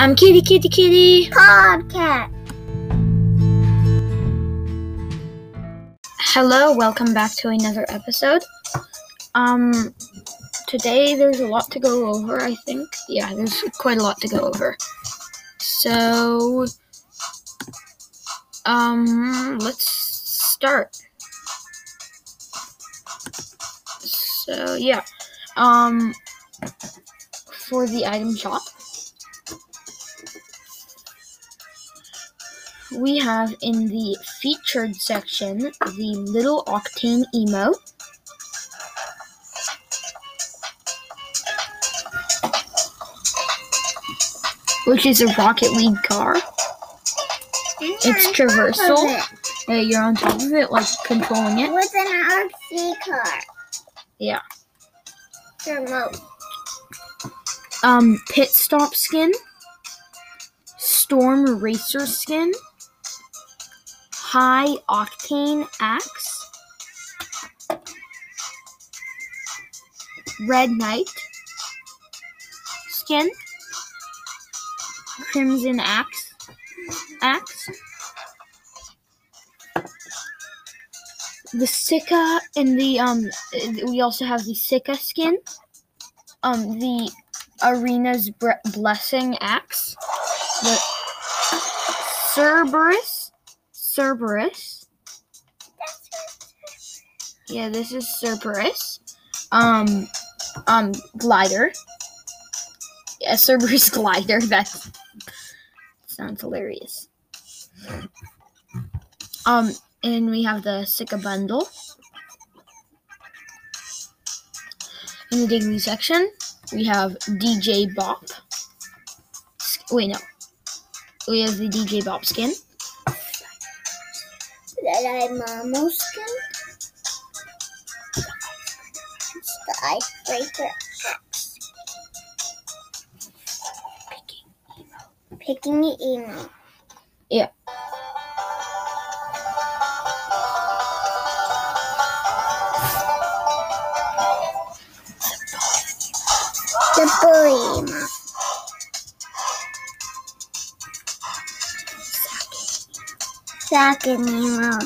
I'm Kitty Kitty Kitty. Podcast. Hello, welcome back to another episode. Um, today there's a lot to go over, I think. Yeah, there's quite a lot to go over. So, um, let's start. So, yeah. Um, for the item shop, we have in the featured section the Little Octane Emo. Which is a Rocket League car. It's traversal. Uh, you're on top of it, like controlling it. With an RC car. Yeah. Remote. Um, pit stop skin, storm racer skin, high octane axe, red knight. Skin, crimson axe, axe. The Sika and the um, we also have the Sika skin, um, the Arena's Blessing Axe, the Cerberus, Cerberus. Yeah, this is Cerberus. Um, um, glider. Yeah, Cerberus glider. That sounds hilarious. Um, and we have the Sika bundle. In the daily section, we have DJ Bop. Wait, no. We have the DJ Bop skin. I'm almost skin. It's the icebreaker axe. Picking the emo. Yeah. The bully emo. Second emo.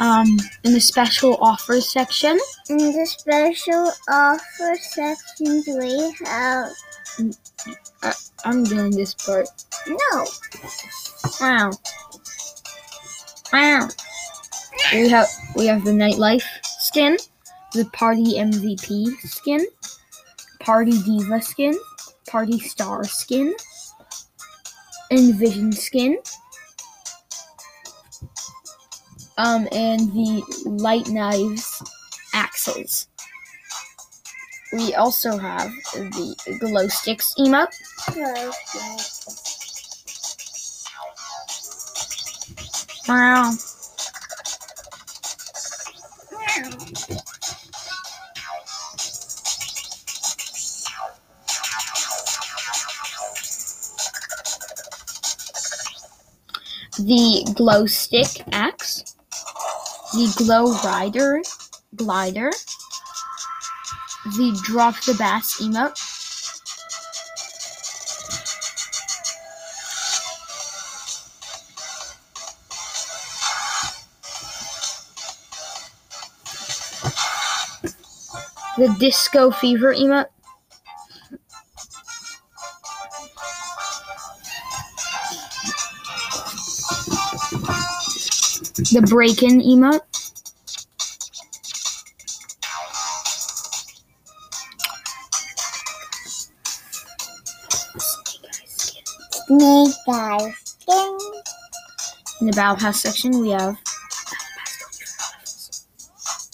Um, in the special offers section, In the special offer section, we have I'm doing this part. no. Wow. Wow. We have we have the nightlife skin, the party MVP skin, party diva skin, party star skin, envision skin, um, and the light knives axles. We also have the glow sticks emote. Wow. The glow stick axe, the glow rider glider, the drop the bass emote, the disco fever emote, the break in emote. Snake. Skin. In the battle pass section, we have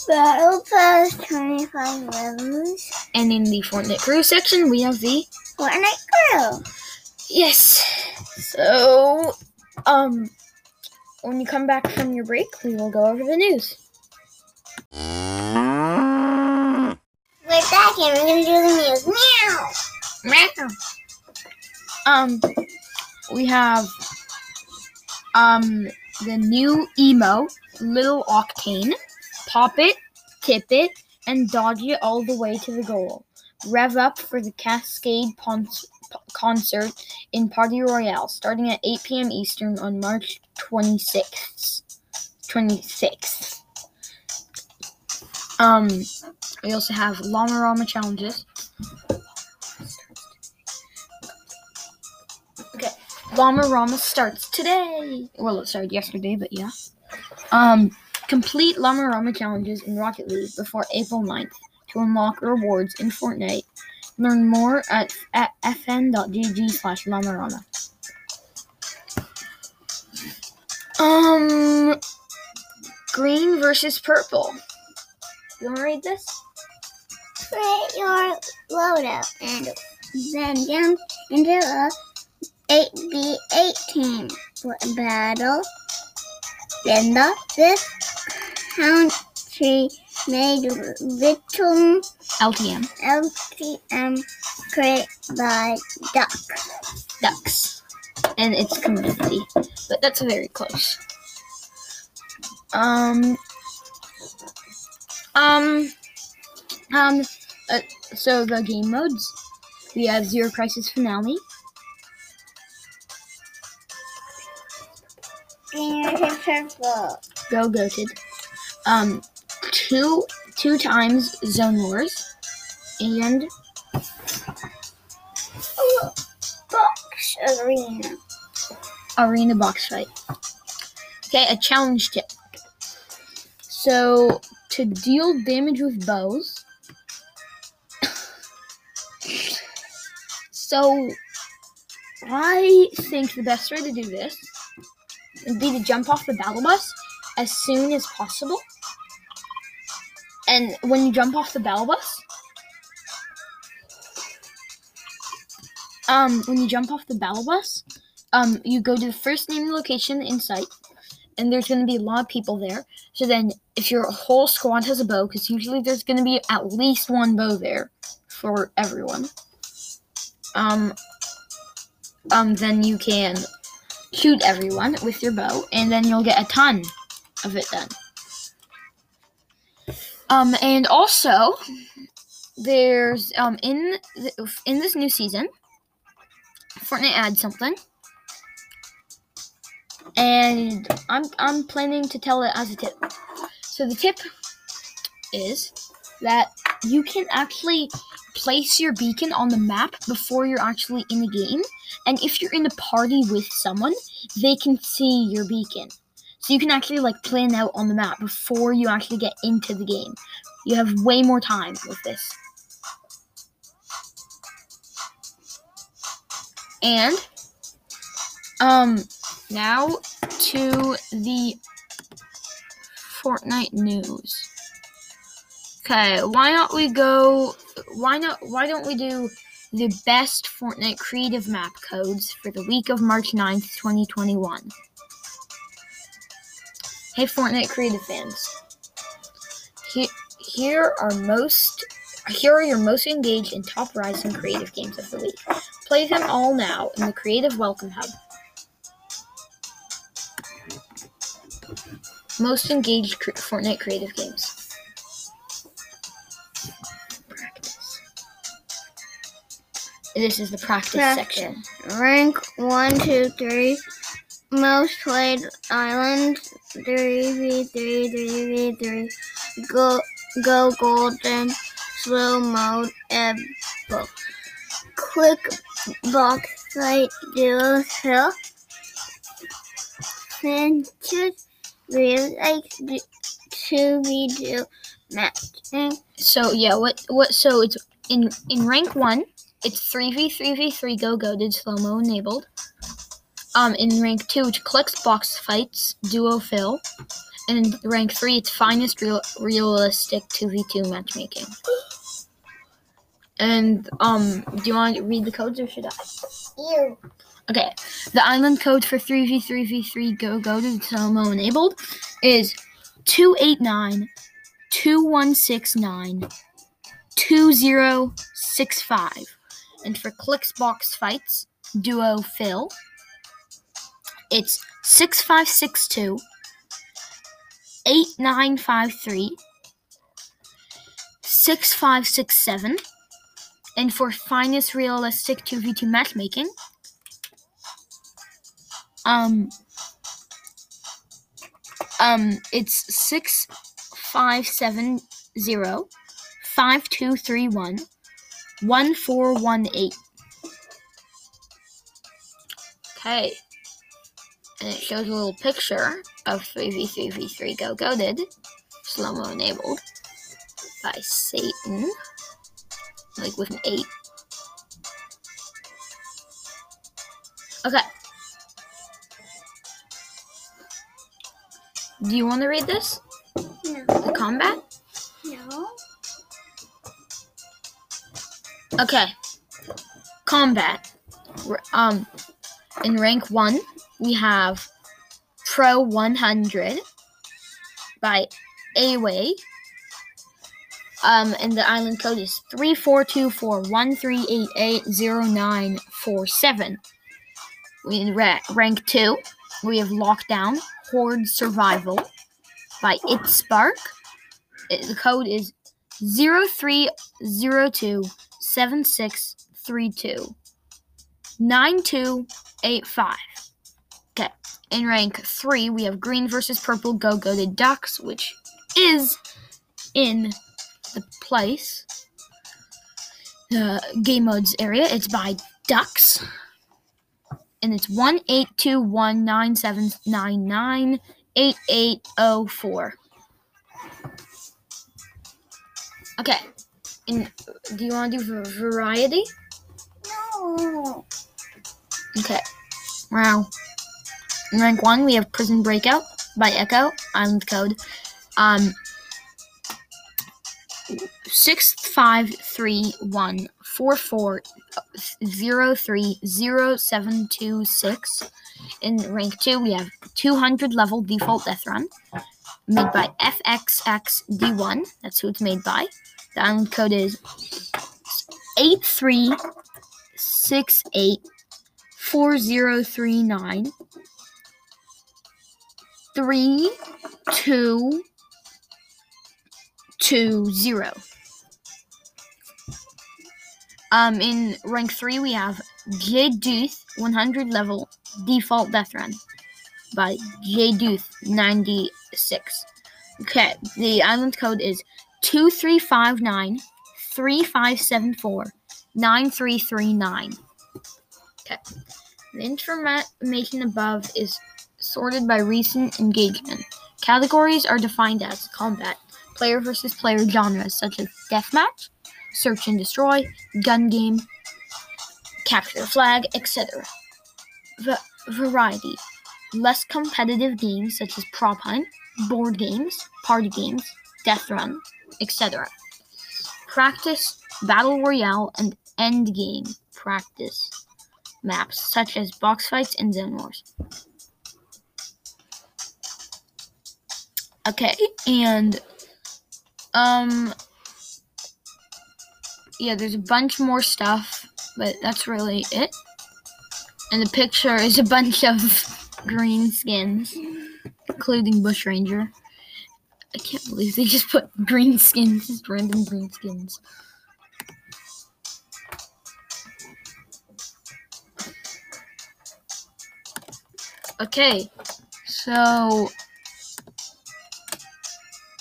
Battle Pass 25 levels. and in the Fortnite crew section, we have the Fortnite Crew. yes. So, um, when you come back from your break, we will go over the news. We're back and we're gonna do the news. Meow. Meow! Um, we have um the new emo little octane. Pop it, tip it, and dodge it all the way to the goal. Rev up for the Cascade Pon- concert in Party Royale starting at 8 p.m. Eastern on March 26th. 26th. Um, we also have Llama Rama challenges. Okay, Llama Rama starts today. Well, it started yesterday, but yeah. Um, complete Llama Rama challenges in Rocket League before April 9th to unlock rewards in Fortnite. Learn more at, at fn.gg slash Llamarama. Um, green versus purple. You want to read this? Create your loadout and then jump into a 8v8 team battle. Then the this country made little LTM. LTM created by Duck. Ducks. And it's community. But that's very close. Um. Um. Um. Uh, so the game modes. We have Zero Crisis Finale. Green purple. Go Goated. Um. Two two times Zone Wars. And Box arena. arena box fight. Okay, a challenge tip. So to deal damage with bows. so I think the best way to do this would be to jump off the battle bus as soon as possible. And when you jump off the battle bus, um, when you jump off the battle bus, um, you go to the first named location in sight, and there's going to be a lot of people there. So then, if your whole squad has a bow, because usually there's going to be at least one bow there for everyone, um, um, then you can shoot everyone with your bow, and then you'll get a ton of it done. Um, and also, there's um in the, in this new season, Fortnite adds something, and I'm I'm planning to tell it as a tip. So the tip is that you can actually place your beacon on the map before you're actually in the game, and if you're in a party with someone, they can see your beacon. So you can actually like plan out on the map before you actually get into the game. You have way more time with this. And um now to the Fortnite news. Okay, why not we go why not why don't we do the best Fortnite creative map codes for the week of March 9th, 2021. Hey Fortnite creative fans. Here, here are most here are your most engaged and top rising creative games of the week. Play them all now in the Creative Welcome Hub. Most engaged cre- Fortnite creative games. Practice. This is the practice, section. Rank one, two, three. Most played island. Three v three, three v three. Go go golden. Slow mode. Evo. Quick box fight. Duo hill. Finches. Real like two v two matching. So yeah, what what? So it's in in rank one. It's three v three v three go go did slow mo enabled. Um, in rank two, it's Clix box fights duo fill, and in rank three, it's finest real, realistic two v two matchmaking. And um, do you want to read the codes or should I? You. Okay, the island code for 3v3v3 go go to Tomo enabled is 289 2169 2065. And for Clix box fights, duo fill, it's 6562 8953 6567 And for finest realistic 2v2 matchmaking, um, um, it's six five seven zero five two three one one four one eight. Okay, and it shows a little picture of 3v3v3 Go Goated, slow mo enabled by Satan, like with an 8. Okay. Do you want to read this? No. The combat? No. Okay. Combat. Um, in rank one, we have Pro 100 by Away. Um, and the island code is 342413880947. We ra- rank two, we have Lockdown Horde Survival by It Spark. It- the code is 03027632 9285. Okay. In rank 3, we have Green versus Purple Go Go the Ducks, which is in the place, the game modes area. It's by Ducks. And it's 1821979988804. Okay. And do you want to do variety? No. Okay. Wow. In rank one, we have Prison Breakout by Echo, Island Code. Um, six five three one four four zero three zero seven two six. In rank two, we have 200 level default death run, made by FXXD1. That's who it's made by. The island code is eight three six eight four zero three nine three two two zero. Um, in rank three we have Jade Duth, 100 level default death run by Jade Duth 96. Okay, the island code is 2359 3574 9339. Okay. The information above is sorted by recent engagement. Categories are defined as combat, player versus player genres such as deathmatch, search and destroy, gun game, capture the flag, etc. Va- variety, less competitive games such as prop hunt, board games, party games, death run, etc. Practice, battle royale, and end game practice maps such as box fights and zone wars. Okay, and um yeah, there's a bunch more stuff, but that's really it. And the picture is a bunch of green skins, including Bush Ranger. I can't believe they just put green skins, just random green skins. Okay, so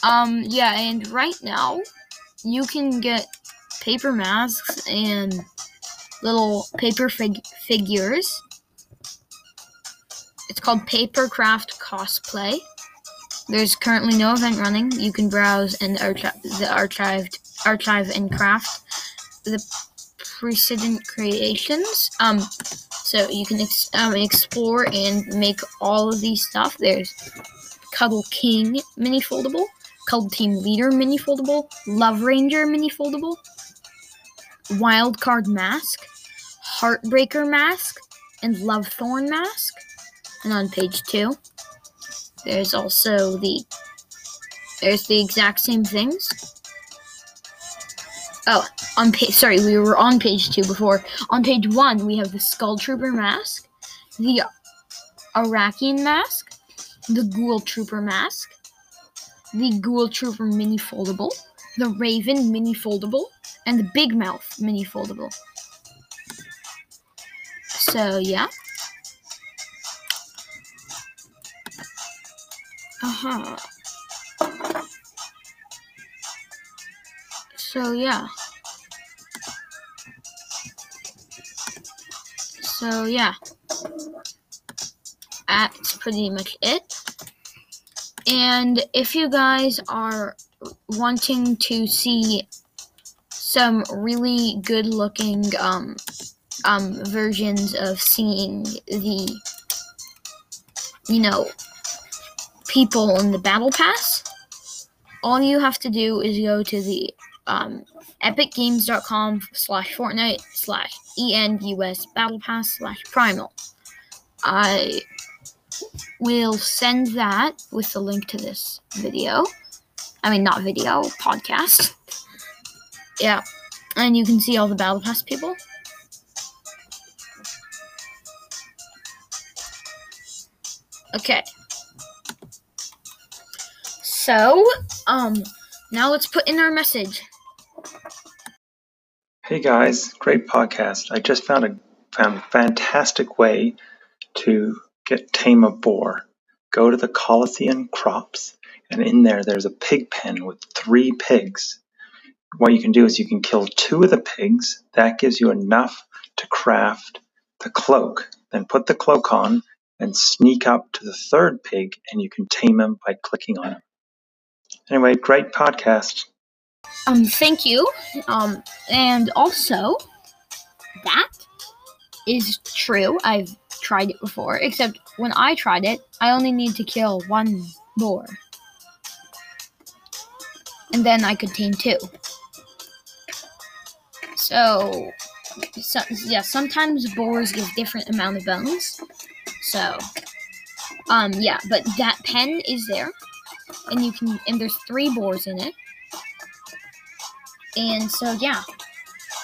um yeah, and right now you can get paper masks and little paper fig- figures. It's called Papercraft Cosplay. There's currently no event running. You can browse and archi- the archived archive and craft the precedent creations. Um, so you can ex- um, explore and make all of these stuff. There's Cuddle King mini foldable, Cuddle Team Leader mini foldable, Love Ranger mini foldable, Wild Card Mask, Heartbreaker Mask, and Love Thorn Mask. And on page two, there's also the there's the exact same things. Oh, on page sorry, we were on page two before. On page one, we have the Skull Trooper mask, the Arakian mask, the Ghoul Trooper mask, the Ghoul Trooper mini foldable, the Raven mini foldable, and the Big Mouth mini foldable. So yeah. Uh huh. So yeah. So yeah. That's pretty much it. And if you guys are wanting to see some really good looking um, um, versions of seeing the, you know, people in the battle pass, all you have to do is go to the um, epicgames.com slash Fortnite slash ENUS battle pass slash primal. I will send that with the link to this video. I mean, not video, podcast. Yeah. And you can see all the Battle Pass people. Okay. So, um, now let's put in our message. Hey guys, great podcast. I just found a found a fantastic way to get tame a boar. Go to the Colossal Crops, and in there there's a pig pen with three pigs. What you can do is you can kill two of the pigs. That gives you enough to craft the cloak. Then put the cloak on and sneak up to the third pig, and you can tame him by clicking on him. Anyway, great podcast. Um, thank you. Um, and also, that is true. I've tried it before, except when I tried it, I only need to kill one boar. And then I could tame two. So, so yeah, sometimes boars give different amount of bones. So, um, yeah, but that pen is there, and you can, and there's three boars in it. And so, yeah.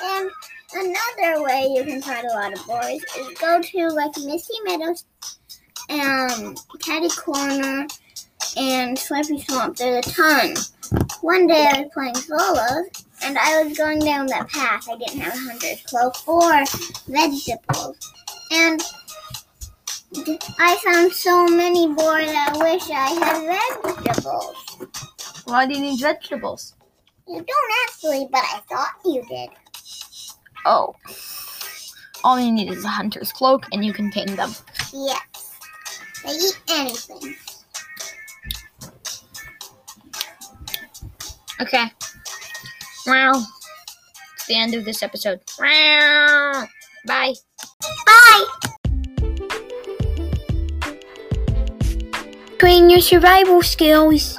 And another way you can find a lot of boys is go to like Misty Meadows, um, Catty Corner, and Slurpy Swamp. There's a ton. One day I was playing solos, and I was going down that path. I didn't have a hunter's cloak or vegetables, and I found so many boars. I wish I had vegetables. Why do you need vegetables? You don't actually, but I thought you did. Oh. All you need is a hunter's cloak, and you can tame them. Yes. They eat anything. Okay. Well, it's the end of this episode. Bye. Bye! Train your survival skills.